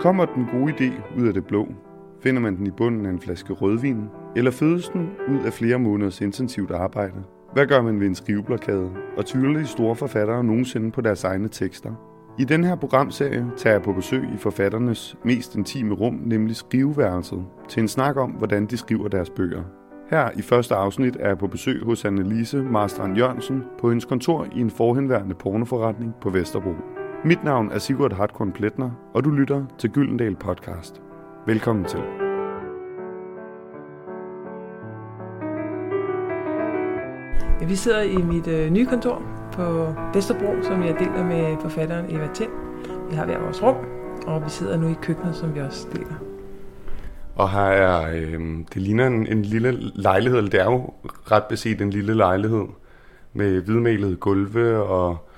Kommer den gode idé ud af det blå? Finder man den i bunden af en flaske rødvin? Eller fødes den ud af flere måneders intensivt arbejde? Hvad gør man ved en skriveblokade? Og tvivler de store forfattere nogensinde på deres egne tekster? I den her programserie tager jeg på besøg i forfatternes mest intime rum, nemlig skriveværelset, til en snak om, hvordan de skriver deres bøger. Her i første afsnit er jeg på besøg hos Annelise Marstrand Jørgensen på hendes kontor i en forhenværende pornoforretning på Vesterbro. Mit navn er Sigurd Hartkorn Pletner, og du lytter til Gyldendal Podcast. Velkommen til. Ja, vi sidder i mit øh, nye kontor på Vesterbro, som jeg deler med forfatteren Eva Tind. Vi har hver vores rum, og vi sidder nu i køkkenet, som vi også deler. Og her er, øh, det ligner en, en lille lejlighed, eller det er jo ret beset en lille lejlighed med hvidmalede gulve og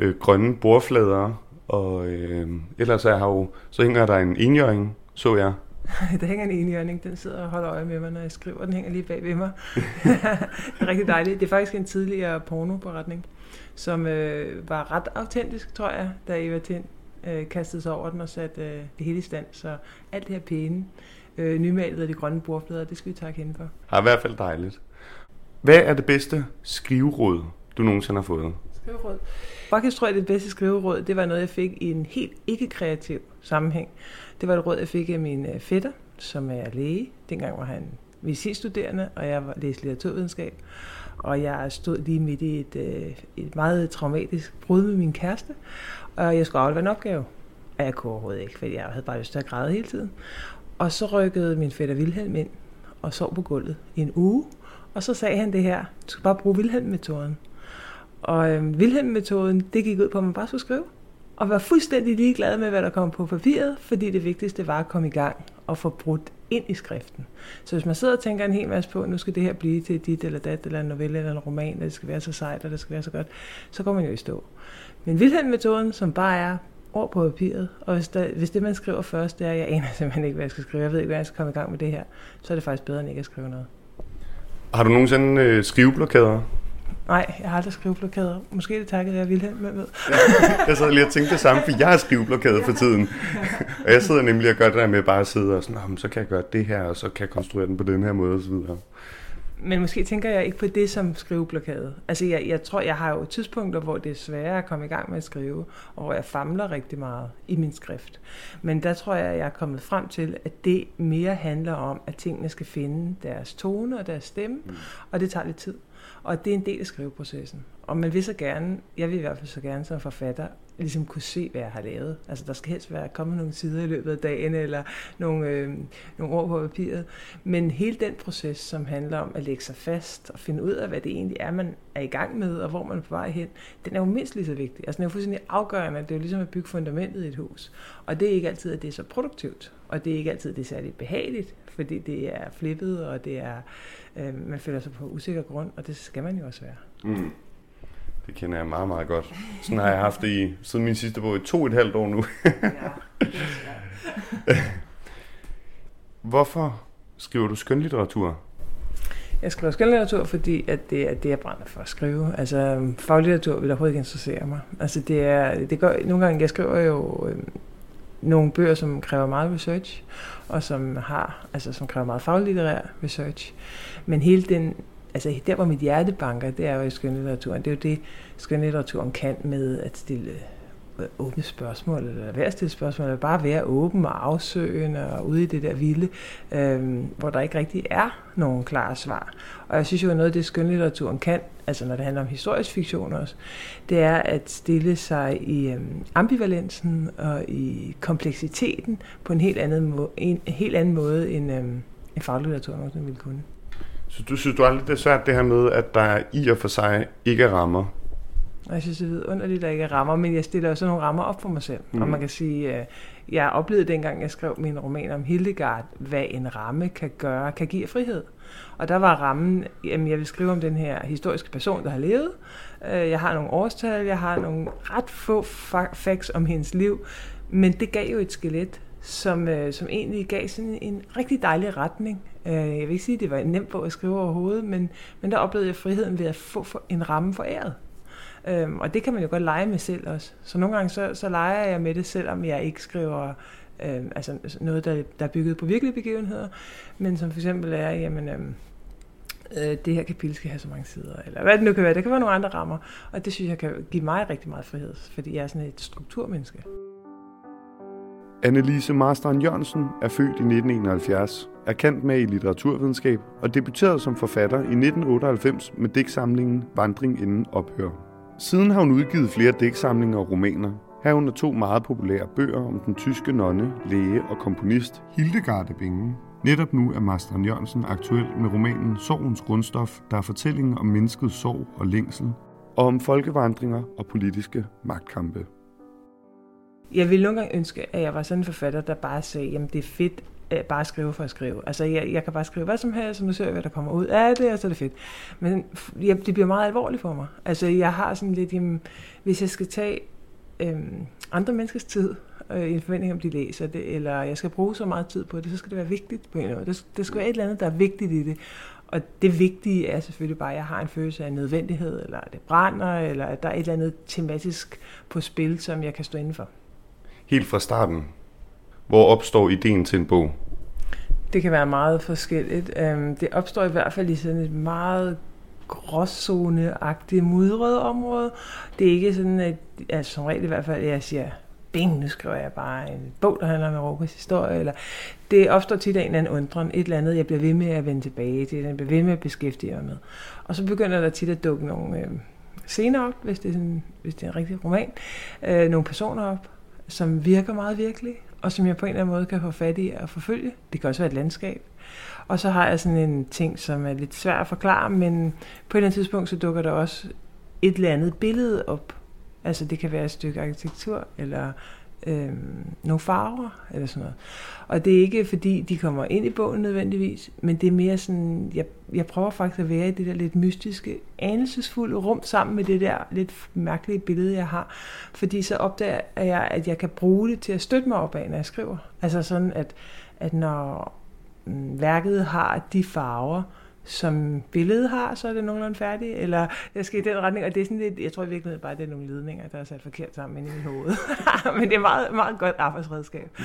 øh, grønne bordflader. Og øh, ellers er her jo, så hænger der en enjøring, så jeg. der hænger en enhjørning, den sidder og holder øje med mig, når jeg skriver. Den hænger lige bag ved mig. det er rigtig dejligt. Det er faktisk en tidligere pornoberetning, som øh, var ret autentisk, tror jeg, da Eva Tind øh, kastede sig over den og satte øh, det hele i stand. Så alt det her pæne, øh, nymalede af de grønne bordflader, det skal vi takke hende for. Har i hvert fald dejligt. Hvad er det bedste skriveråd, du nogensinde har fået? Skriveråd? Faktisk tror jeg, det bedste skriveråd, det var noget, jeg fik i en helt ikke-kreativ sammenhæng. Det var et råd, jeg fik af min øh, fætter, som er læge. Dengang var han medicinstuderende, og jeg læste litteraturvidenskab. Og jeg stod lige midt i et, øh, et meget traumatisk brud med min kæreste, og jeg skulle aflevere en opgave. Og jeg kunne overhovedet ikke, fordi jeg havde bare lyst til at græde hele tiden. Og så rykkede min fætter Vilhelm ind og sov på gulvet i en uge. Og så sagde han det her, du skal bare bruge Vilhelm-metoden. Og øh, Wilhelm-metoden, det gik ud på, at man bare skulle skrive. Og var fuldstændig ligeglad med, hvad der kom på papiret, fordi det vigtigste var at komme i gang og få brudt ind i skriften. Så hvis man sidder og tænker en hel masse på, nu skal det her blive til dit eller dat, eller en novelle eller en roman, og det skal være så sejt, og det skal være så godt, så går man jo i stå. Men Wilhelm-metoden, som bare er ord på papiret, og hvis, der, hvis det, man skriver først, det er, jeg aner simpelthen ikke, hvad jeg skal skrive, jeg ved ikke, hvad jeg skal komme i gang med det her, så er det faktisk bedre, end ikke at skrive noget. Har du nogensinde øh, skriveblokader? Nej, jeg har aldrig skriveblokader. Måske det takket jeg Vilhelm med. med. Ja, jeg sad lige og tænkte det samme, for jeg har skriveblokade for tiden. Og jeg sidder nemlig og gør det der med bare at sidde og sådan, så kan jeg gøre det her, og så kan jeg konstruere den på den her måde osv. Men måske tænker jeg ikke på det som skriveblokade. Altså jeg, jeg tror, jeg har jo tidspunkter, hvor det er sværere at komme i gang med at skrive, og hvor jeg famler rigtig meget i min skrift. Men der tror jeg, jeg er kommet frem til, at det mere handler om, at tingene skal finde deres tone og deres stemme, mm. og det tager lidt tid. Og det er en del af skriveprocessen. Og man vil så gerne, jeg vil i hvert fald så gerne som forfatter, ligesom kunne se, hvad jeg har lavet. Altså der skal helst være kommet nogle sider i løbet af dagen, eller nogle, øh, nogle ord på papiret. Men hele den proces, som handler om at lægge sig fast og finde ud af, hvad det egentlig er, man er i gang med, og hvor man er på vej hen, den er jo mindst lige så vigtig. Altså den er jo fuldstændig afgørende. Det er jo ligesom at bygge fundamentet i et hus. Og det er ikke altid, at det er så produktivt. Og det er ikke altid, det er særligt behageligt, fordi det er flippet, og det er, øh, man føler sig på usikker grund, og det skal man jo også være. Mm. Det kender jeg meget, meget godt. Sådan har jeg haft det i, siden min sidste bog i to et halvt år nu. ja, Hvorfor skriver du skønlitteratur? Jeg skriver skønlitteratur, fordi at det er det, jeg brænder for at skrive. Altså, faglitteratur vil overhovedet ikke interessere mig. Altså, det er, det gør, nogle gange, jeg skriver jo øh, nogle bøger, som kræver meget research, og som har, altså som kræver meget faglitterær research. Men hele den, altså der hvor mit hjerte banker, det er jo i skønlitteraturen. Det er jo det, skønlitteraturen kan med at stille Øh, åbne spørgsmål, eller være at stille spørgsmål, eller bare være åben og afsøgende og ude i det der vilde, øh, hvor der ikke rigtig er nogen klare svar. Og jeg synes jo, at noget af det skønlitteraturen kan, altså når det handler om historisk fiktion også, det er at stille sig i øh, ambivalensen og i kompleksiteten på en helt anden, må- en, en helt anden måde, end, øh, en faglitteratur også ville kunne. Så du synes du aldrig, det er svært det her med, at der i og for sig ikke rammer, rammer? Jeg synes, det er underligt, at der ikke er rammer, men jeg stiller også nogle rammer op for mig selv. Mm. Og man kan sige, at jeg oplevede dengang, jeg skrev min roman om Hildegard, hvad en ramme kan gøre, kan give frihed. Og der var rammen, jamen jeg vil skrive om den her historiske person, der har levet. Jeg har nogle årstal, jeg har nogle ret få facts om hendes liv, men det gav jo et skelet, som, som egentlig gav sådan en rigtig dejlig retning. Jeg vil ikke sige, at det var nemt på at skrive overhovedet, men, men der oplevede jeg friheden ved at få en ramme foræret. Øhm, og det kan man jo godt lege med selv også. Så nogle gange så, så leger jeg med det, selvom jeg ikke skriver Øh, altså noget, der, der er bygget på virkelige begivenheder, men som for eksempel er, jamen, øh, øh, det her kapitel skal have så mange sider, eller hvad det nu kan være. Det kan være nogle andre rammer, og det synes jeg kan give mig rigtig meget frihed, fordi jeg er sådan et strukturmenneske. Annelise Marstrand Jørgensen er født i 1971, er kendt med i litteraturvidenskab og debuterede som forfatter i 1998 med digtsamlingen Vandring inden ophør. Siden har hun udgivet flere digtsamlinger og romaner, herunder to meget populære bøger om den tyske nonne, læge og komponist Hildegarde Bingen. Netop nu er Marstrand Jørgensen aktuel med romanen Sorgens grundstof, der er fortællingen om menneskets sorg og længsel, og om folkevandringer og politiske magtkampe. Jeg ville nogle gange ønske, at jeg var sådan en forfatter, der bare sagde, jamen det er fedt øh, bare skrive for at skrive. Altså jeg, jeg kan bare skrive hvad som helst, og nu ser jeg, hvad der kommer ud af det, og så er det fedt. Men ja, det bliver meget alvorligt for mig. Altså jeg har sådan lidt, jamen, hvis jeg skal tage øh, andre menneskers tid, øh, i en forventning om, de læser det, eller jeg skal bruge så meget tid på det, så skal det være vigtigt på en måde. Det, det skal være et eller andet, der er vigtigt i det. Og det vigtige er selvfølgelig bare, at jeg har en følelse af nødvendighed, eller at det brænder, eller at der er et eller andet tematisk på spil, som jeg kan stå indenfor. Helt fra starten, hvor opstår ideen til en bog? Det kan være meget forskelligt. Øhm, det opstår i hvert fald i sådan et meget gråzoneagtigt mudret område. Det er ikke sådan, at altså som regel i hvert fald, jeg siger, bing, nu skriver jeg bare en bog, der handler om Europas historie. Eller det opstår tit af en eller anden undren, et eller andet, jeg bliver ved med at vende tilbage til, jeg bliver ved med at beskæftige mig med. Og så begynder der tit at dukke nogle øh, scener op, hvis det, er sådan, hvis det er en rigtig roman, øh, nogle personer op, som virker meget virkelige, og som jeg på en eller anden måde kan få fat i og forfølge. Det kan også være et landskab. Og så har jeg sådan en ting, som er lidt svær at forklare, men på et eller andet tidspunkt, så dukker der også et eller andet billede op. Altså det kan være et stykke arkitektur, eller øhm, nogle farver, eller sådan noget. Og det er ikke fordi, de kommer ind i bogen nødvendigvis, men det er mere sådan, jeg, jeg prøver faktisk at være i det der lidt mystiske, anelsesfulde rum sammen med det der lidt mærkelige billede, jeg har. Fordi så opdager jeg, at jeg kan bruge det til at støtte mig op af, når jeg skriver. Altså sådan, at, at når mm, værket har de farver, som billedet har, så er det nogenlunde færdigt, eller jeg skal i den retning, og det er sådan lidt, jeg tror i virkeligheden bare, det er nogle ledninger, der er sat forkert sammen i mit hoved. Men det er meget, meget godt arbejdsredskab.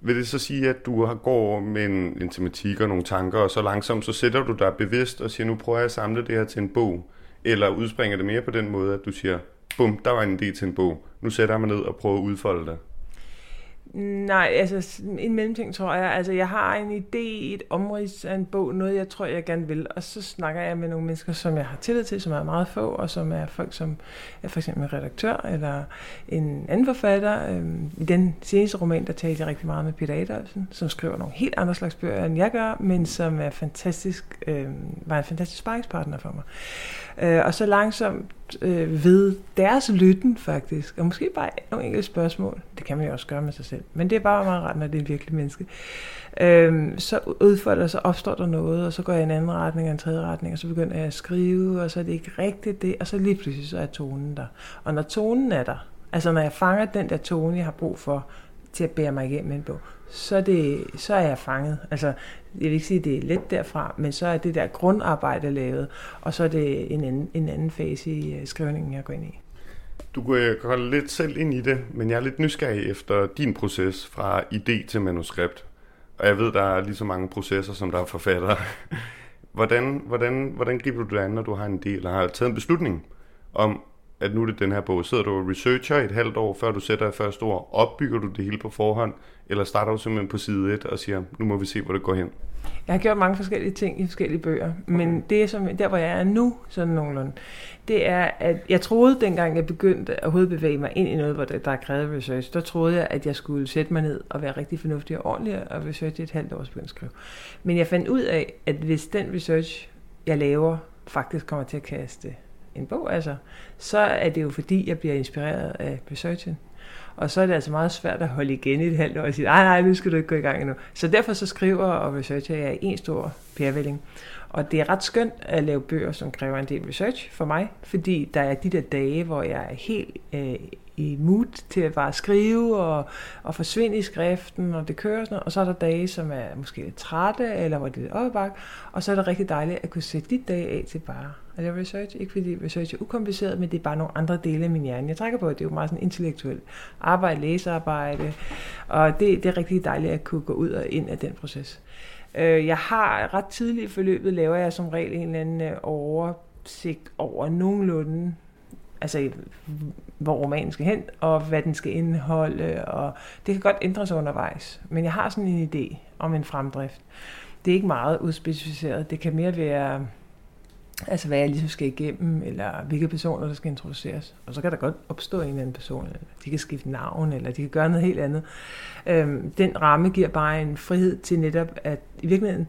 Vil det så sige, at du går med en, en tematik og nogle tanker, og så langsomt så sætter du dig bevidst og siger, nu prøver jeg at samle det her til en bog? Eller udspringer det mere på den måde, at du siger, bum, der var en idé til en bog. Nu sætter jeg mig ned og prøver at udfolde det. Nej, altså en mellemting tror jeg. Altså jeg har en idé, et omrids af en bog, noget jeg tror, jeg gerne vil. Og så snakker jeg med nogle mennesker, som jeg har tillid til, som er meget få, og som er folk, som er for eksempel en redaktør eller en anden forfatter. Øhm, I den seneste roman, der talte jeg rigtig meget med Peter Adolfsen, som skriver nogle helt andre slags bøger, end jeg gør, men som er fantastisk, øh, var en fantastisk sparringspartner for mig. Øh, og så langsomt øh, ved deres lytten faktisk, og måske bare nogle enkelte spørgsmål, det kan man jo også gøre med sig selv, men det er bare meget rart, når det er en virkelig menneske, øh, så udfolder så opstår der noget, og så går jeg i en anden retning og en tredje retning, og så begynder jeg at skrive, og så er det ikke rigtigt det, og så lige pludselig så er tonen der. Og når tonen er der, altså når jeg fanger den der tone, jeg har brug for, til at bære mig igennem en bog, så er, det, så er jeg fanget. Altså, jeg vil ikke sige, at det er let derfra, men så er det der grundarbejde lavet, og så er det en anden, en anden fase i øh, skrivningen, jeg går ind i. Du øh, går lidt selv ind i det, men jeg er lidt nysgerrig efter din proces fra idé til manuskript. Og jeg ved, der er lige så mange processer, som der er forfattere. Hvordan, hvordan, hvordan griber du det an, når du har en idé, eller har taget en beslutning om, at nu er det den her bog. Sidder du og researcher et halvt år, før du sætter det første ord? Opbygger du det hele på forhånd? Eller starter du simpelthen på side 1 og siger, nu må vi se, hvor det går hen? Jeg har gjort mange forskellige ting i forskellige bøger, men okay. det som, der hvor jeg er nu, sådan nogenlunde, det er, at jeg troede dengang, jeg begyndte at hovedbevæge mig ind i noget, hvor der, der er krævet research, der troede jeg, at jeg skulle sætte mig ned og være rigtig fornuftig og ordentlig og researche et halvt års begyndt at skrive. Men jeg fandt ud af, at hvis den research, jeg laver, faktisk kommer til at kaste en bog, altså, så er det jo fordi, jeg bliver inspireret af researchen. Og så er det altså meget svært at holde igen i et halvt år og sige, nej, nej, nu skal du ikke gå i gang endnu. Så derfor så skriver og researcher jeg en stor pærevælling. Og det er ret skønt at lave bøger, som kræver en del research for mig, fordi der er de der dage, hvor jeg er helt øh, i mood til at bare skrive og, og forsvinde i skriften, og det kører sådan noget. Og så er der dage, som er måske lidt trætte, eller hvor det er lidt opbak, og så er det rigtig dejligt at kunne sætte de dage af til bare at lave research. Ikke fordi research er ukompliceret, men det er bare nogle andre dele af min hjerne. Jeg trækker på, at det er jo meget sådan intellektuelt arbejde, læsearbejde, og det, det er rigtig dejligt at kunne gå ud og ind af den proces. Øh, jeg har ret tidligt i forløbet, laver jeg som regel en eller anden øh, oversigt over nogenlunde, altså hvor romanen skal hen, og hvad den skal indeholde, og det kan godt ændres undervejs. Men jeg har sådan en idé om en fremdrift. Det er ikke meget udspecificeret. Det kan mere være Altså hvad jeg ligesom skal igennem, eller hvilke personer, der skal introduceres. Og så kan der godt opstå en eller anden person, eller de kan skifte navn, eller de kan gøre noget helt andet. Øhm, den ramme giver bare en frihed til netop at i virkeligheden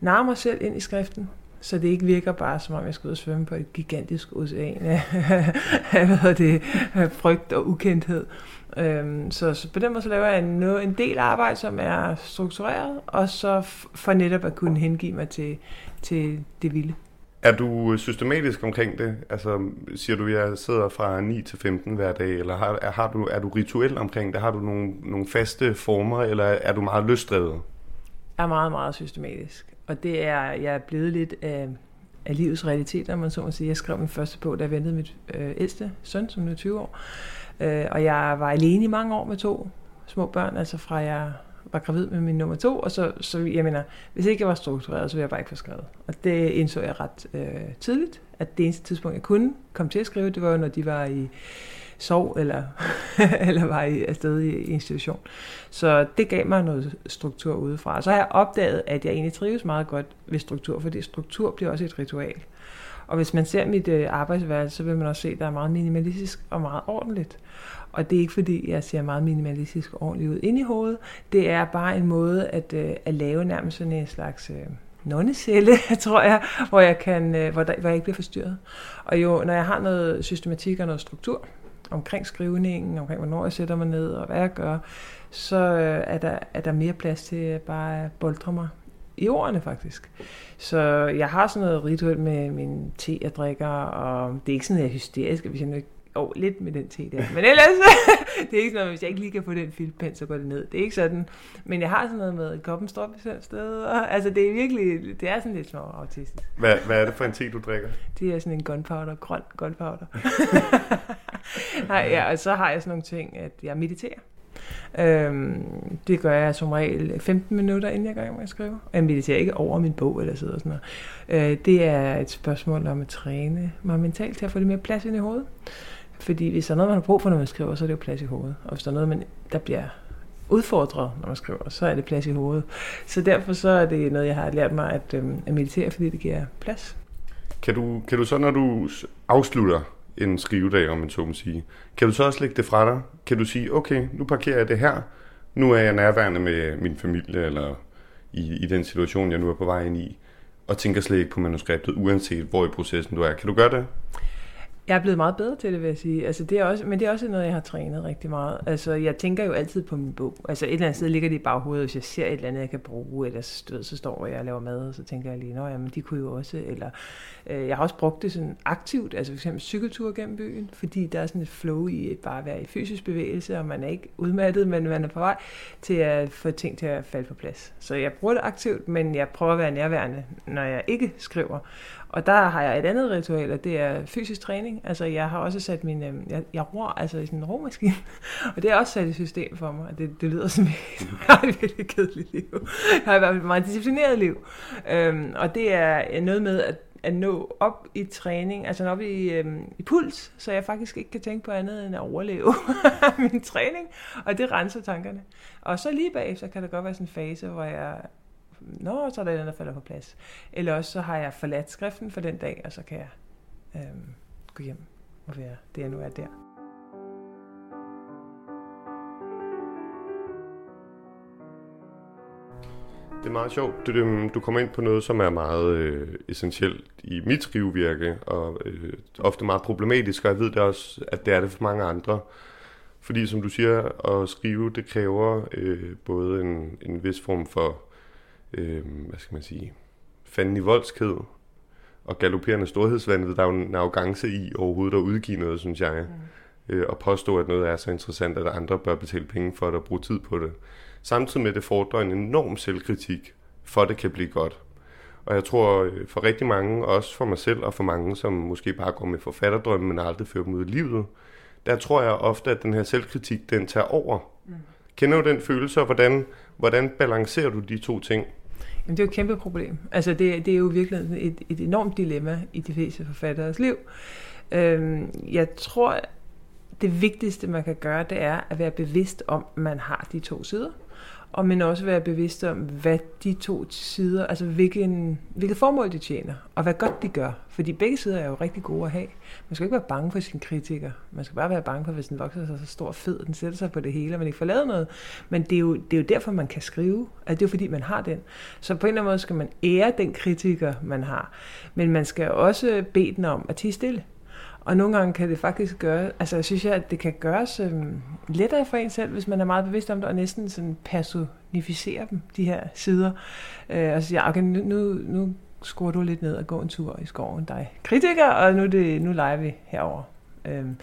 narre mig selv ind i skriften, så det ikke virker bare som om jeg skal ud og svømme på et gigantisk ocean af hvad det, frygt og ukendthed. Øhm, så, så på den måde så laver jeg en, en del arbejde, som er struktureret, og så for netop at kunne hengive mig til, til det vilde. Er du systematisk omkring det? Altså, siger du, at jeg sidder fra 9 til 15 hver dag, eller har, har du, er du rituel omkring det? Har du nogle, nogle faste former, eller er du meget løsdrevet? Jeg er meget, meget systematisk. Og det er, jeg er blevet lidt af, af livets realiteter, man så må sige. Jeg skrev min første bog, da jeg ventede mit øh, ældste søn, som nu er 20 år. Øh, og jeg var alene i mange år med to små børn, altså fra jeg var gravid med min nummer to, og så, så jeg mener, hvis ikke jeg var struktureret, så ville jeg bare ikke få skrevet. Og det indså jeg ret øh, tidligt, at det eneste tidspunkt, jeg kunne komme til at skrive, det var jo, når de var i sov eller, eller var i, afsted i institution. Så det gav mig noget struktur udefra. Så har jeg opdaget, at jeg egentlig trives meget godt ved struktur, fordi struktur bliver også et ritual. Og hvis man ser mit øh, arbejdsværelse, så vil man også se, at der er meget minimalistisk og meget ordentligt. Og det er ikke fordi, jeg ser meget minimalistisk og ordentligt ud ind i hovedet. Det er bare en måde at, øh, at lave nærmest sådan en slags øh, nonnecelle, tror jeg, hvor jeg, kan, øh, hvor, der, hvor jeg ikke bliver forstyrret. Og jo, når jeg har noget systematik og noget struktur omkring skrivningen, omkring hvornår jeg sætter mig ned og hvad jeg gør, så øh, er, der, er der mere plads til at bare boldre mig i ordene faktisk. Så jeg har sådan noget ritual med min te, jeg drikker, og det er ikke sådan, at jeg er hysterisk, hvis jeg nu ikke oh, lidt med den te der. Men ellers, det er ikke sådan noget, hvis jeg ikke lige kan få den filtpen, så går det ned. Det er ikke sådan. Men jeg har sådan noget med, at koppen står på selv sted. Og, altså, det er virkelig, det er sådan lidt små autistisk. Hvad, hvad er det for en te, du drikker? Det er sådan en gunpowder, grøn gunpowder. Nej, ja, og så har jeg sådan nogle ting, at jeg mediterer. Øhm, det gør jeg som regel 15 minutter, inden jeg går med at skrive. Jeg mediterer ikke over min bog eller sådan noget. Øh, det er et spørgsmål om at træne mig mentalt til at få lidt mere plads ind i hovedet. Fordi hvis der er noget, man har brug for, når man skriver, så er det jo plads i hovedet. Og hvis der er noget, man, der bliver udfordret, når man skriver, så er det plads i hovedet. Så derfor så er det noget, jeg har lært mig at, øhm, at meditere, fordi det giver plads. Kan du, kan du så, når du afslutter en skrivedag, om man så må sige, kan du så også lægge det fra dig? Kan du sige, okay, nu parkerer jeg det her, nu er jeg nærværende med min familie, eller i, i den situation, jeg nu er på vej ind i, og tænker slet ikke på manuskriptet, uanset hvor i processen du er. Kan du gøre det? Jeg er blevet meget bedre til det, vil jeg sige. Altså, det er også, men det er også noget, jeg har trænet rigtig meget. Altså, jeg tænker jo altid på min bog. Altså, et eller andet sted ligger det i baghovedet, hvis jeg ser et eller andet, jeg kan bruge, eller så, så står jeg og laver mad, og så tænker jeg lige, at de kunne jo også, eller øh, jeg har også brugt det sådan aktivt, altså for eksempel cykeltur gennem byen, fordi der er sådan et flow i at bare være i fysisk bevægelse, og man er ikke udmattet, men man er på vej til at få ting til at falde på plads. Så jeg bruger det aktivt, men jeg prøver at være nærværende, når jeg ikke skriver. Og der har jeg et andet ritual, og det er fysisk træning. Altså jeg har også sat min, øh, jeg, jeg ror altså i sådan en romaskine, og det er også sat i system for mig. Det, det lyder som, jeg har et virkelig kedeligt liv. Jeg har i hvert fald et meget disciplineret liv. Øhm, og det er noget med at, at nå op i træning, altså op i, øhm, i puls, så jeg faktisk ikke kan tænke på andet end at overleve min træning, og det renser tankerne. Og så lige bagefter kan der godt være sådan en fase, hvor jeg nå, så er der noget, der falder på plads. Eller også så har jeg forladt skriften for den dag, og så kan jeg øh, gå hjem og være det, jeg nu er der. Det er meget sjovt. Du, du kommer ind på noget, som er meget øh, essentielt i mit skrivevirke, og øh, ofte meget problematisk, og jeg ved det også, at det er det for mange andre. Fordi som du siger, at skrive, det kræver øh, både en, en vis form for øh, hvad skal man sige, fanden i voldsked og galopperende storhedsvandet. Der er jo en arrogance i overhovedet at udgive noget, synes jeg. øh, og påstå, at noget er så interessant, at andre bør betale penge for det og bruge tid på det. Samtidig med, at det fordrer en enorm selvkritik, for det kan blive godt. Og jeg tror øh, for rigtig mange, også for mig selv og for mange, som måske bare går med forfatterdrømme, men aldrig fører dem ud i livet, der tror jeg ofte, at den her selvkritik, den tager over. Mm. Kender du den følelse, og hvordan, hvordan balancerer du de to ting? Jamen, det er jo et kæmpe problem. Altså, det, det er jo virkelig et, et enormt dilemma i de fleste forfatteres liv. Øhm, jeg tror, det vigtigste, man kan gøre, det er at være bevidst om, at man har de to sider og men også være bevidst om, hvad de to sider, altså hvilken, hvilket formål de tjener, og hvad godt de gør. Fordi begge sider er jo rigtig gode at have. Man skal ikke være bange for sin kritiker. Man skal bare være bange for, hvis den vokser sig så stor og fed, den sætter sig på det hele, og man ikke får lavet noget. Men det er jo, det er jo derfor, man kan skrive. Altså, det er jo fordi, man har den. Så på en eller anden måde skal man ære den kritiker, man har. Men man skal også bede den om at tige stille. Og nogle gange kan det faktisk gøre, altså jeg synes jeg, at det kan gøres øhm, lettere for en selv, hvis man er meget bevidst om det, og næsten sådan personificere dem, de her sider. Øh, og siger, okay, nu, nu, nu skruer du lidt ned og går en tur i skoven, dig kritiker, og nu, det, nu leger vi herover. Øhm,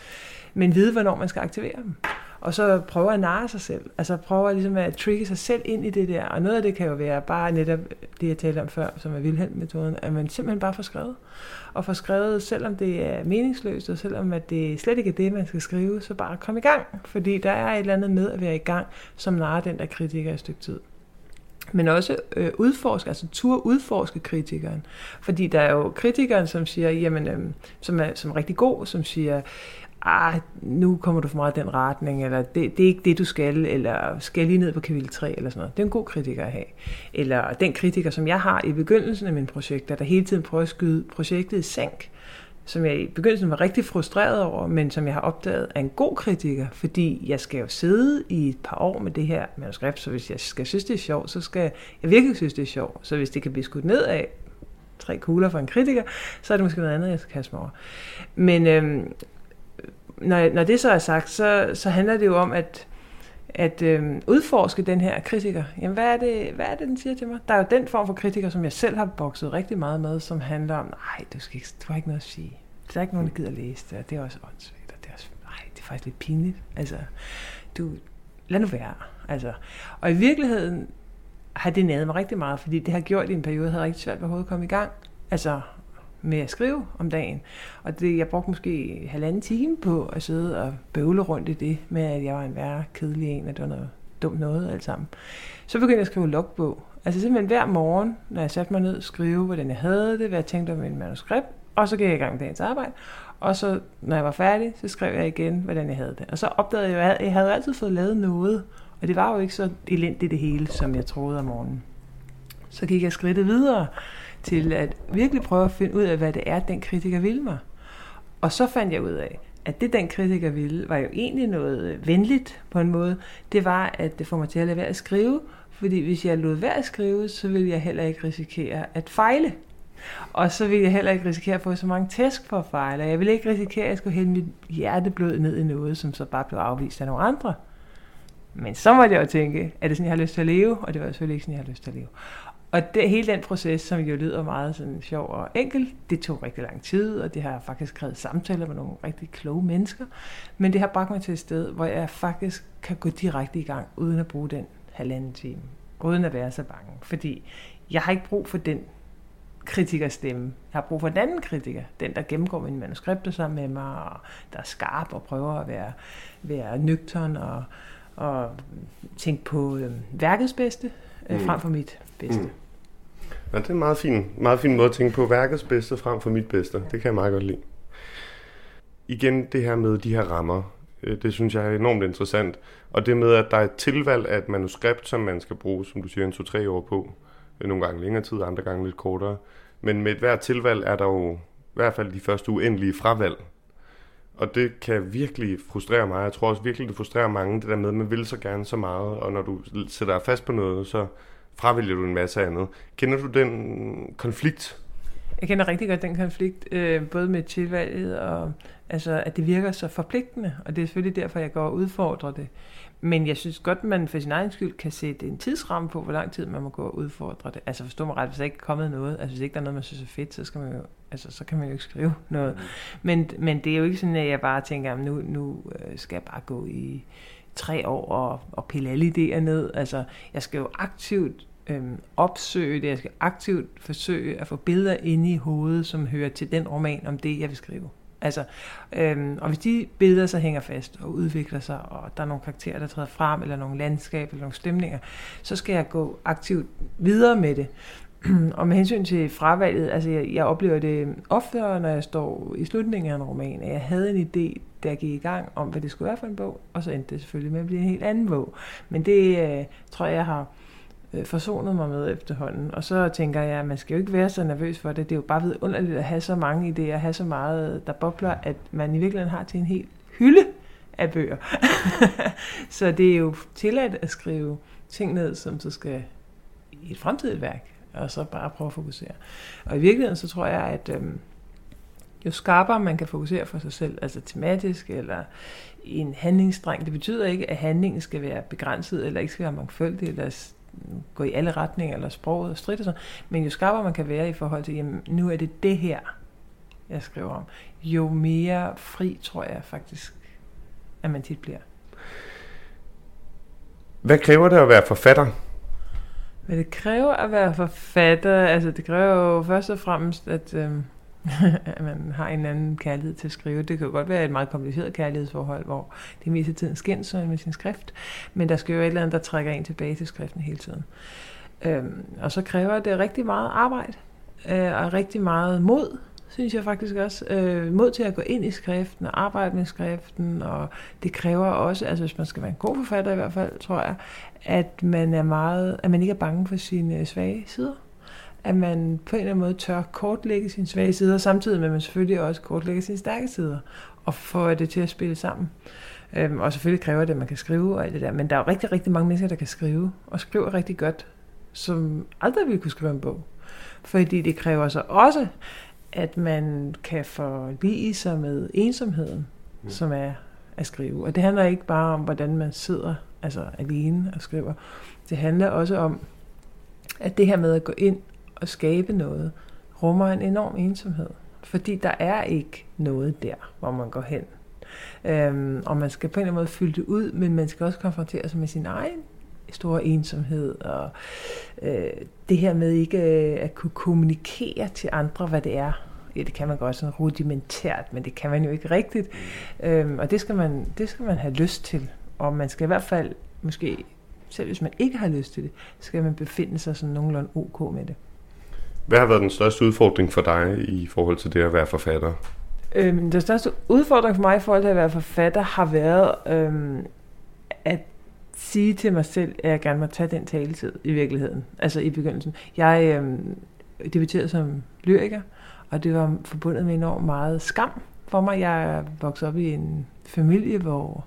men vide, hvornår man skal aktivere dem og så prøver at narre sig selv. Altså prøver ligesom at trigge sig selv ind i det der. Og noget af det kan jo være bare netop det, jeg talte om før, som er Wilhelm-metoden, at man simpelthen bare får skrevet. Og får skrevet, selvom det er meningsløst, og selvom at det slet ikke er det, man skal skrive, så bare kom i gang. Fordi der er et eller andet med at være i gang, som narrer den der kritiker i et stykke tid men også øh, udforske, altså tur udforske kritikeren. Fordi der er jo kritikeren, som siger, jamen, øh, som, er, som er rigtig god, som siger, ah, nu kommer du for meget i den retning, eller det, det er ikke det, du skal, eller skal lige ned på kapitel 3, eller sådan noget. Det er en god kritiker at have. Eller den kritiker, som jeg har i begyndelsen af min projekt, der hele tiden prøver at skyde projektet i sænk, som jeg i begyndelsen var rigtig frustreret over, men som jeg har opdaget er en god kritiker, fordi jeg skal jo sidde i et par år med det her manuskript, så hvis jeg skal synes, det er sjovt, så skal jeg virkelig synes, det er sjovt. Så hvis det kan blive skudt ned af tre kugler for en kritiker, så er det måske noget andet, jeg skal kaste mig over. Men øhm, når, når det så er sagt, så, så handler det jo om at, at øh, udforske den her kritiker. Jamen, hvad er, det, hvad er det, den siger til mig? Der er jo den form for kritiker, som jeg selv har bokset rigtig meget med, som handler om, nej, du, skal ikke, du har ikke noget at sige. Der er ikke nogen, der gider læse det, og det er også åndssvagt, og det er, også, nej, det er faktisk lidt pinligt. Altså, du, lad nu være. Altså, og i virkeligheden har det næret mig rigtig meget, fordi det har gjort i en periode, jeg havde rigtig svært ved at komme i gang. Altså, med at skrive om dagen. Og det, jeg brugte måske halvanden time på at sidde og bøvle rundt i det, med at jeg var en værre kedelig en, at det var noget dumt noget alt sammen. Så begyndte jeg at skrive logbog. Altså simpelthen hver morgen, når jeg satte mig ned skrive, hvordan jeg havde det, hvad jeg tænkte om min manuskript, og så gik jeg i gang med dagens arbejde. Og så, når jeg var færdig, så skrev jeg igen, hvordan jeg havde det. Og så opdagede jeg, at jeg havde altid fået lavet noget, og det var jo ikke så elendigt det hele, som jeg troede om morgenen. Så gik jeg skridtet videre, til at virkelig prøve at finde ud af, hvad det er, den kritiker vil mig. Og så fandt jeg ud af, at det den kritiker ville, var jo egentlig noget øh, venligt på en måde. Det var, at det får mig til at lade være at skrive, fordi hvis jeg lod være at skrive, så ville jeg heller ikke risikere at fejle. Og så ville jeg heller ikke risikere at få så mange tæsk for at fejle. Jeg ville ikke risikere, at jeg skulle hælde mit hjerteblod ned i noget, som så bare blev afvist af nogle andre. Men så måtte jeg jo tænke, er det sådan, jeg har lyst til at leve? Og det var selvfølgelig ikke sådan, jeg har lyst til at leve. Og det, hele den proces, som jo lyder meget sådan sjov og enkel, det tog rigtig lang tid, og det har faktisk krævet samtaler med nogle rigtig kloge mennesker. Men det har bragt mig til et sted, hvor jeg faktisk kan gå direkte i gang, uden at bruge den halvanden time. Uden at være så bange. Fordi jeg har ikke brug for den kritikerstemme. Jeg har brug for en anden kritiker. Den, der gennemgår mine manuskripter sammen med mig, og der er skarp og prøver at være, være nøgtern og, og tænke på øh, værkets bedste, øh, mm. frem for mit bedste. Mm. Ja, det er en meget fin, meget fin måde at tænke på værkets bedste frem for mit bedste. Det kan jeg meget godt lide. Igen det her med de her rammer. Øh, det synes jeg er enormt interessant. Og det med, at der er et tilvalg af et manuskript, som man skal bruge, som du siger, en to-tre år på. Øh, nogle gange længere tid, andre gange lidt kortere. Men med et hvert tilvalg er der jo i hvert fald de første uendelige fravalg. Og det kan virkelig frustrere mig. Jeg tror også virkelig, det frustrerer mange, det der med, at man vil så gerne så meget, og når du sætter dig fast på noget, så fravælger du en masse andet. Kender du den konflikt? Jeg kender rigtig godt den konflikt, øh, både med tilvalget og altså, at det virker så forpligtende, og det er selvfølgelig derfor, jeg går og udfordrer det. Men jeg synes godt, man for sin egen skyld kan sætte en tidsramme på, hvor lang tid man må gå og udfordre det. Altså forstå mig ret, hvis der ikke er kommet noget, altså hvis ikke der er noget, man synes er fedt, så, skal man jo, altså, så kan man jo ikke skrive noget. Mm. Men, men det er jo ikke sådan, at jeg bare tænker, at nu, nu øh, skal jeg bare gå i tre år og, og pille alle idéer ned. Altså, jeg skal jo aktivt øh, opsøge det, jeg skal aktivt forsøge at få billeder inde i hovedet, som hører til den roman om det, jeg vil skrive. Altså, øhm, og hvis de billeder så hænger fast og udvikler sig, og der er nogle karakterer, der træder frem, eller nogle landskaber, eller nogle stemninger, så skal jeg gå aktivt videre med det. og med hensyn til fravalget, altså jeg, jeg oplever det oftere, når jeg står i slutningen af en roman, at jeg havde en idé, der gik i gang om, hvad det skulle være for en bog, og så endte det selvfølgelig med at blive en helt anden bog. Men det øh, tror jeg, jeg har øh, forsonet mig med efterhånden. Og så tænker jeg, at man skal jo ikke være så nervøs for det. Det er jo bare vidunderligt at have så mange idéer, have så meget, der bobler, at man i virkeligheden har til en hel hylde af bøger. så det er jo tilladt at skrive ting ned, som så skal i et fremtidigt værk, og så bare prøve at fokusere. Og i virkeligheden så tror jeg, at øhm, jo skarpere man kan fokusere for sig selv, altså tematisk eller i en handlingsstreng, det betyder ikke, at handlingen skal være begrænset, eller ikke skal være mangfoldig, eller gå i alle retninger, eller sproget og strid og sådan, men jo skarpere man kan være i forhold til, jamen, nu er det det her, jeg skriver om, jo mere fri tror jeg faktisk, at man tit bliver. Hvad kræver det at være forfatter? Hvad det kræver at være forfatter, altså det kræver jo først og fremmest, at, øh, at man har en anden kærlighed til at skrive. Det kan jo godt være et meget kompliceret kærlighedsforhold, hvor det meste tiden skændes med sin skrift, men der skal jo et eller andet, der trækker en tilbage til skriften hele tiden. Øh, og så kræver det rigtig meget arbejde, øh, og rigtig meget mod, synes jeg faktisk også. Øh, mod til at gå ind i skriften og arbejde med skriften, og det kræver også, altså hvis man skal være en god forfatter i hvert fald, tror jeg, at man er meget, at man ikke er bange for sine svage sider at man på en eller anden måde tør kortlægge sine svage sider, samtidig med at man selvfølgelig også kortlægger sine stærke sider, og få det til at spille sammen. Øhm, og selvfølgelig kræver det, at man kan skrive og alt det der, men der er jo rigtig, rigtig mange mennesker, der kan skrive, og skriver rigtig godt, som aldrig ville kunne skrive en bog. Fordi det kræver så også, at man kan forlige sig med ensomheden, mm. som er at skrive. Og det handler ikke bare om, hvordan man sidder altså alene og skriver. Det handler også om, at det her med at gå ind at skabe noget, rummer en enorm ensomhed. Fordi der er ikke noget der, hvor man går hen. Øhm, og man skal på en eller anden måde fylde det ud, men man skal også konfrontere sig med sin egen store ensomhed, og øh, det her med ikke øh, at kunne kommunikere til andre, hvad det er. Ja, det kan man godt sådan rudimentært, men det kan man jo ikke rigtigt. Øhm, og det skal, man, det skal man have lyst til. Og man skal i hvert fald, måske selv hvis man ikke har lyst til det, skal man befinde sig sådan nogenlunde ok med det. Hvad har været den største udfordring for dig i forhold til det at være forfatter? Øhm, den største udfordring for mig i forhold til at være forfatter har været øhm, at sige til mig selv, at jeg gerne må tage den taletid i virkeligheden. Altså i begyndelsen. Jeg øh, debuterede som lyriker, og det var forbundet med enormt meget skam for mig. Jeg voksede op i en familie, hvor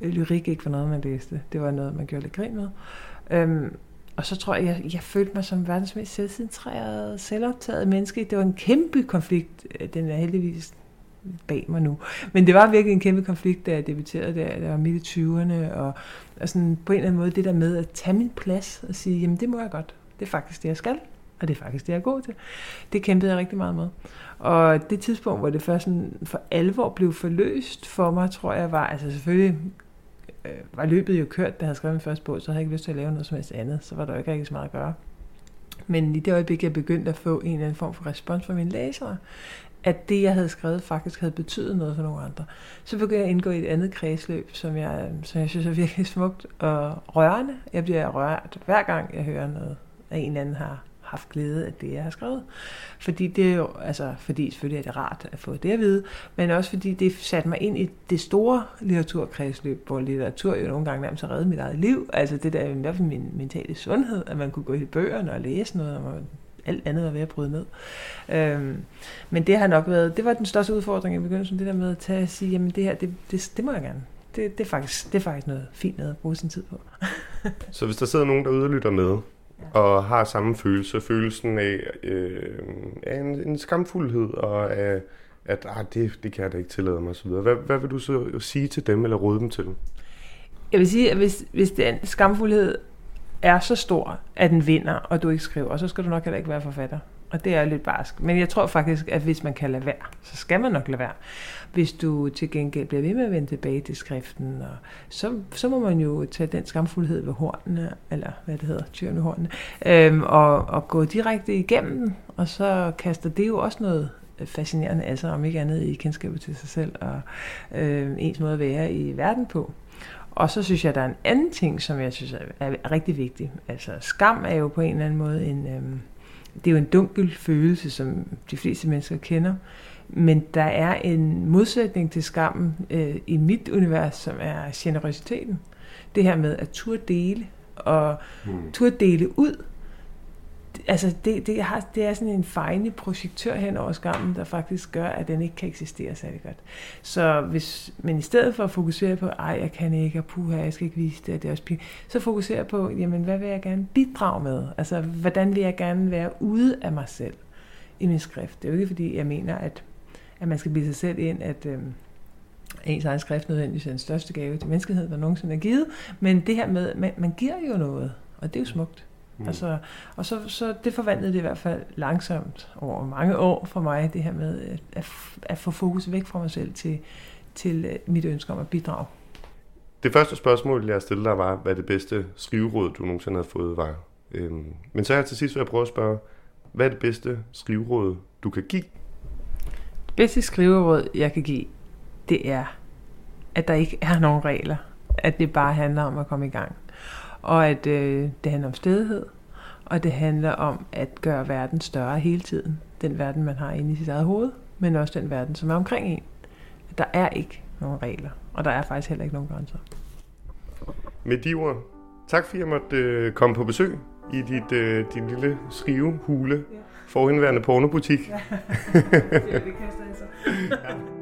øh, lyrik ikke var noget, man læste. Det var noget, man gjorde lidt grin med. Øhm, og så tror jeg, jeg, jeg følte mig som verdens mest selvcentreret, selvoptaget menneske. Det var en kæmpe konflikt. Øh, den er heldigvis bag mig nu. Men det var virkelig en kæmpe konflikt, da jeg debuterede der. der var midt i 20'erne, og, og sådan på en eller anden måde det der med at tage min plads og sige, jamen det må jeg godt. Det er faktisk det, jeg skal, og det er faktisk det, jeg er god til. Det kæmpede jeg rigtig meget med. Og det tidspunkt, hvor det først sådan for alvor blev forløst for mig, tror jeg var, altså selvfølgelig øh, var løbet jo kørt, da jeg havde skrevet min første bog, så havde jeg ikke lyst til at lave noget som helst andet. Så var der jo ikke rigtig så meget at gøre. Men i det øjeblik, jeg begyndte at få en eller anden form for respons fra mine læsere, at det, jeg havde skrevet, faktisk havde betydet noget for nogle andre. Så begyndte jeg at indgå i et andet kredsløb, som jeg, som jeg synes er virkelig smukt og rørende. Jeg bliver rørt hver gang, jeg hører noget, at en eller anden har haft glæde af det, jeg har skrevet. Fordi det er jo, altså, fordi selvfølgelig er det rart at få det at vide, men også fordi det satte mig ind i det store litteraturkredsløb, hvor litteratur jo nogle gange nærmest har reddet mit eget liv. Altså det der er jo min mentale sundhed, at man kunne gå i bøgerne og læse noget, og man alt andet var ved at bryde ned. Øhm, men det har nok været, det var den største udfordring i begyndelsen, det der med at tage og sige, jamen det her, det, det, det må jeg gerne. Det, det, er faktisk, det er faktisk noget fint noget at bruge sin tid på. så hvis der sidder nogen derude og lytter med, ja. og har samme følelse. Følelsen af, øh, af en, en skamfuldhed og af, at ah, det, det kan jeg da ikke tillade mig osv. Hvad, hvad vil du så sige til dem eller råde dem til? Jeg vil sige, at hvis, hvis den skamfuldhed er så stor, at den vinder, og du ikke skriver, så skal du nok heller ikke være forfatter. Og det er lidt barsk. Men jeg tror faktisk, at hvis man kan lade være, så skal man nok lade være. Hvis du til gengæld bliver ved med at vende tilbage til skriften, og så, så må man jo tage den skamfuldhed ved hornene, eller hvad det hedder, tyren ved hornene, øhm, og, og gå direkte igennem den, og så kaster det jo også noget fascinerende af sig, om ikke andet i kendskabet til sig selv, og øh, ens måde at være i verden på. Og så synes jeg, at der er en anden ting, som jeg synes er rigtig vigtig. Altså skam er jo på en eller anden måde en... Øh, det er jo en dunkel følelse, som de fleste mennesker kender. Men der er en modsætning til skammen øh, i mit univers, som er generøsiteten. Det her med at turde dele, og mm. turde dele ud, altså det, det, har, det er sådan en fejende projektør hen over skammen, der faktisk gør, at den ikke kan eksistere særlig godt. Så hvis man i stedet for at fokusere på, ej, jeg kan ikke, og puha, jeg skal ikke vise det, det er også pin, så fokuserer på, jamen, hvad vil jeg gerne bidrage med? Altså, hvordan vil jeg gerne være ude af mig selv i min skrift? Det er jo ikke, fordi jeg mener, at, at man skal blive sig selv ind, at øhm, ens egen skrift nødvendigvis er den største gave til menneskeheden, der nogensinde er givet, men det her med, man, man giver jo noget, og det er jo smukt. Mm. Altså, og så, så det forvandlede det i hvert fald langsomt over mange år for mig, det her med at, at få fokus væk fra mig selv til, til øh, mit ønske om at bidrage. Det første spørgsmål, jeg stillede dig, var, hvad det bedste skriveråd, du nogensinde havde fået, var. Øhm, men så her til sidst vil jeg prøve at spørge, hvad er det bedste skriveråd, du kan give? Det bedste skriveråd, jeg kan give, det er, at der ikke er nogen regler. At det bare handler om at komme i gang og at øh, det handler om stedighed, og det handler om at gøre verden større hele tiden. Den verden, man har inde i sit eget hoved, men også den verden, som er omkring en. Der er ikke nogen regler, og der er faktisk heller ikke nogen grænser. Med de ord, tak fordi jeg måtte øh, komme på besøg i dit, øh, din lille skrivehule ja. for indværende pornobutik. Ja, det, det kaster jeg så. ja.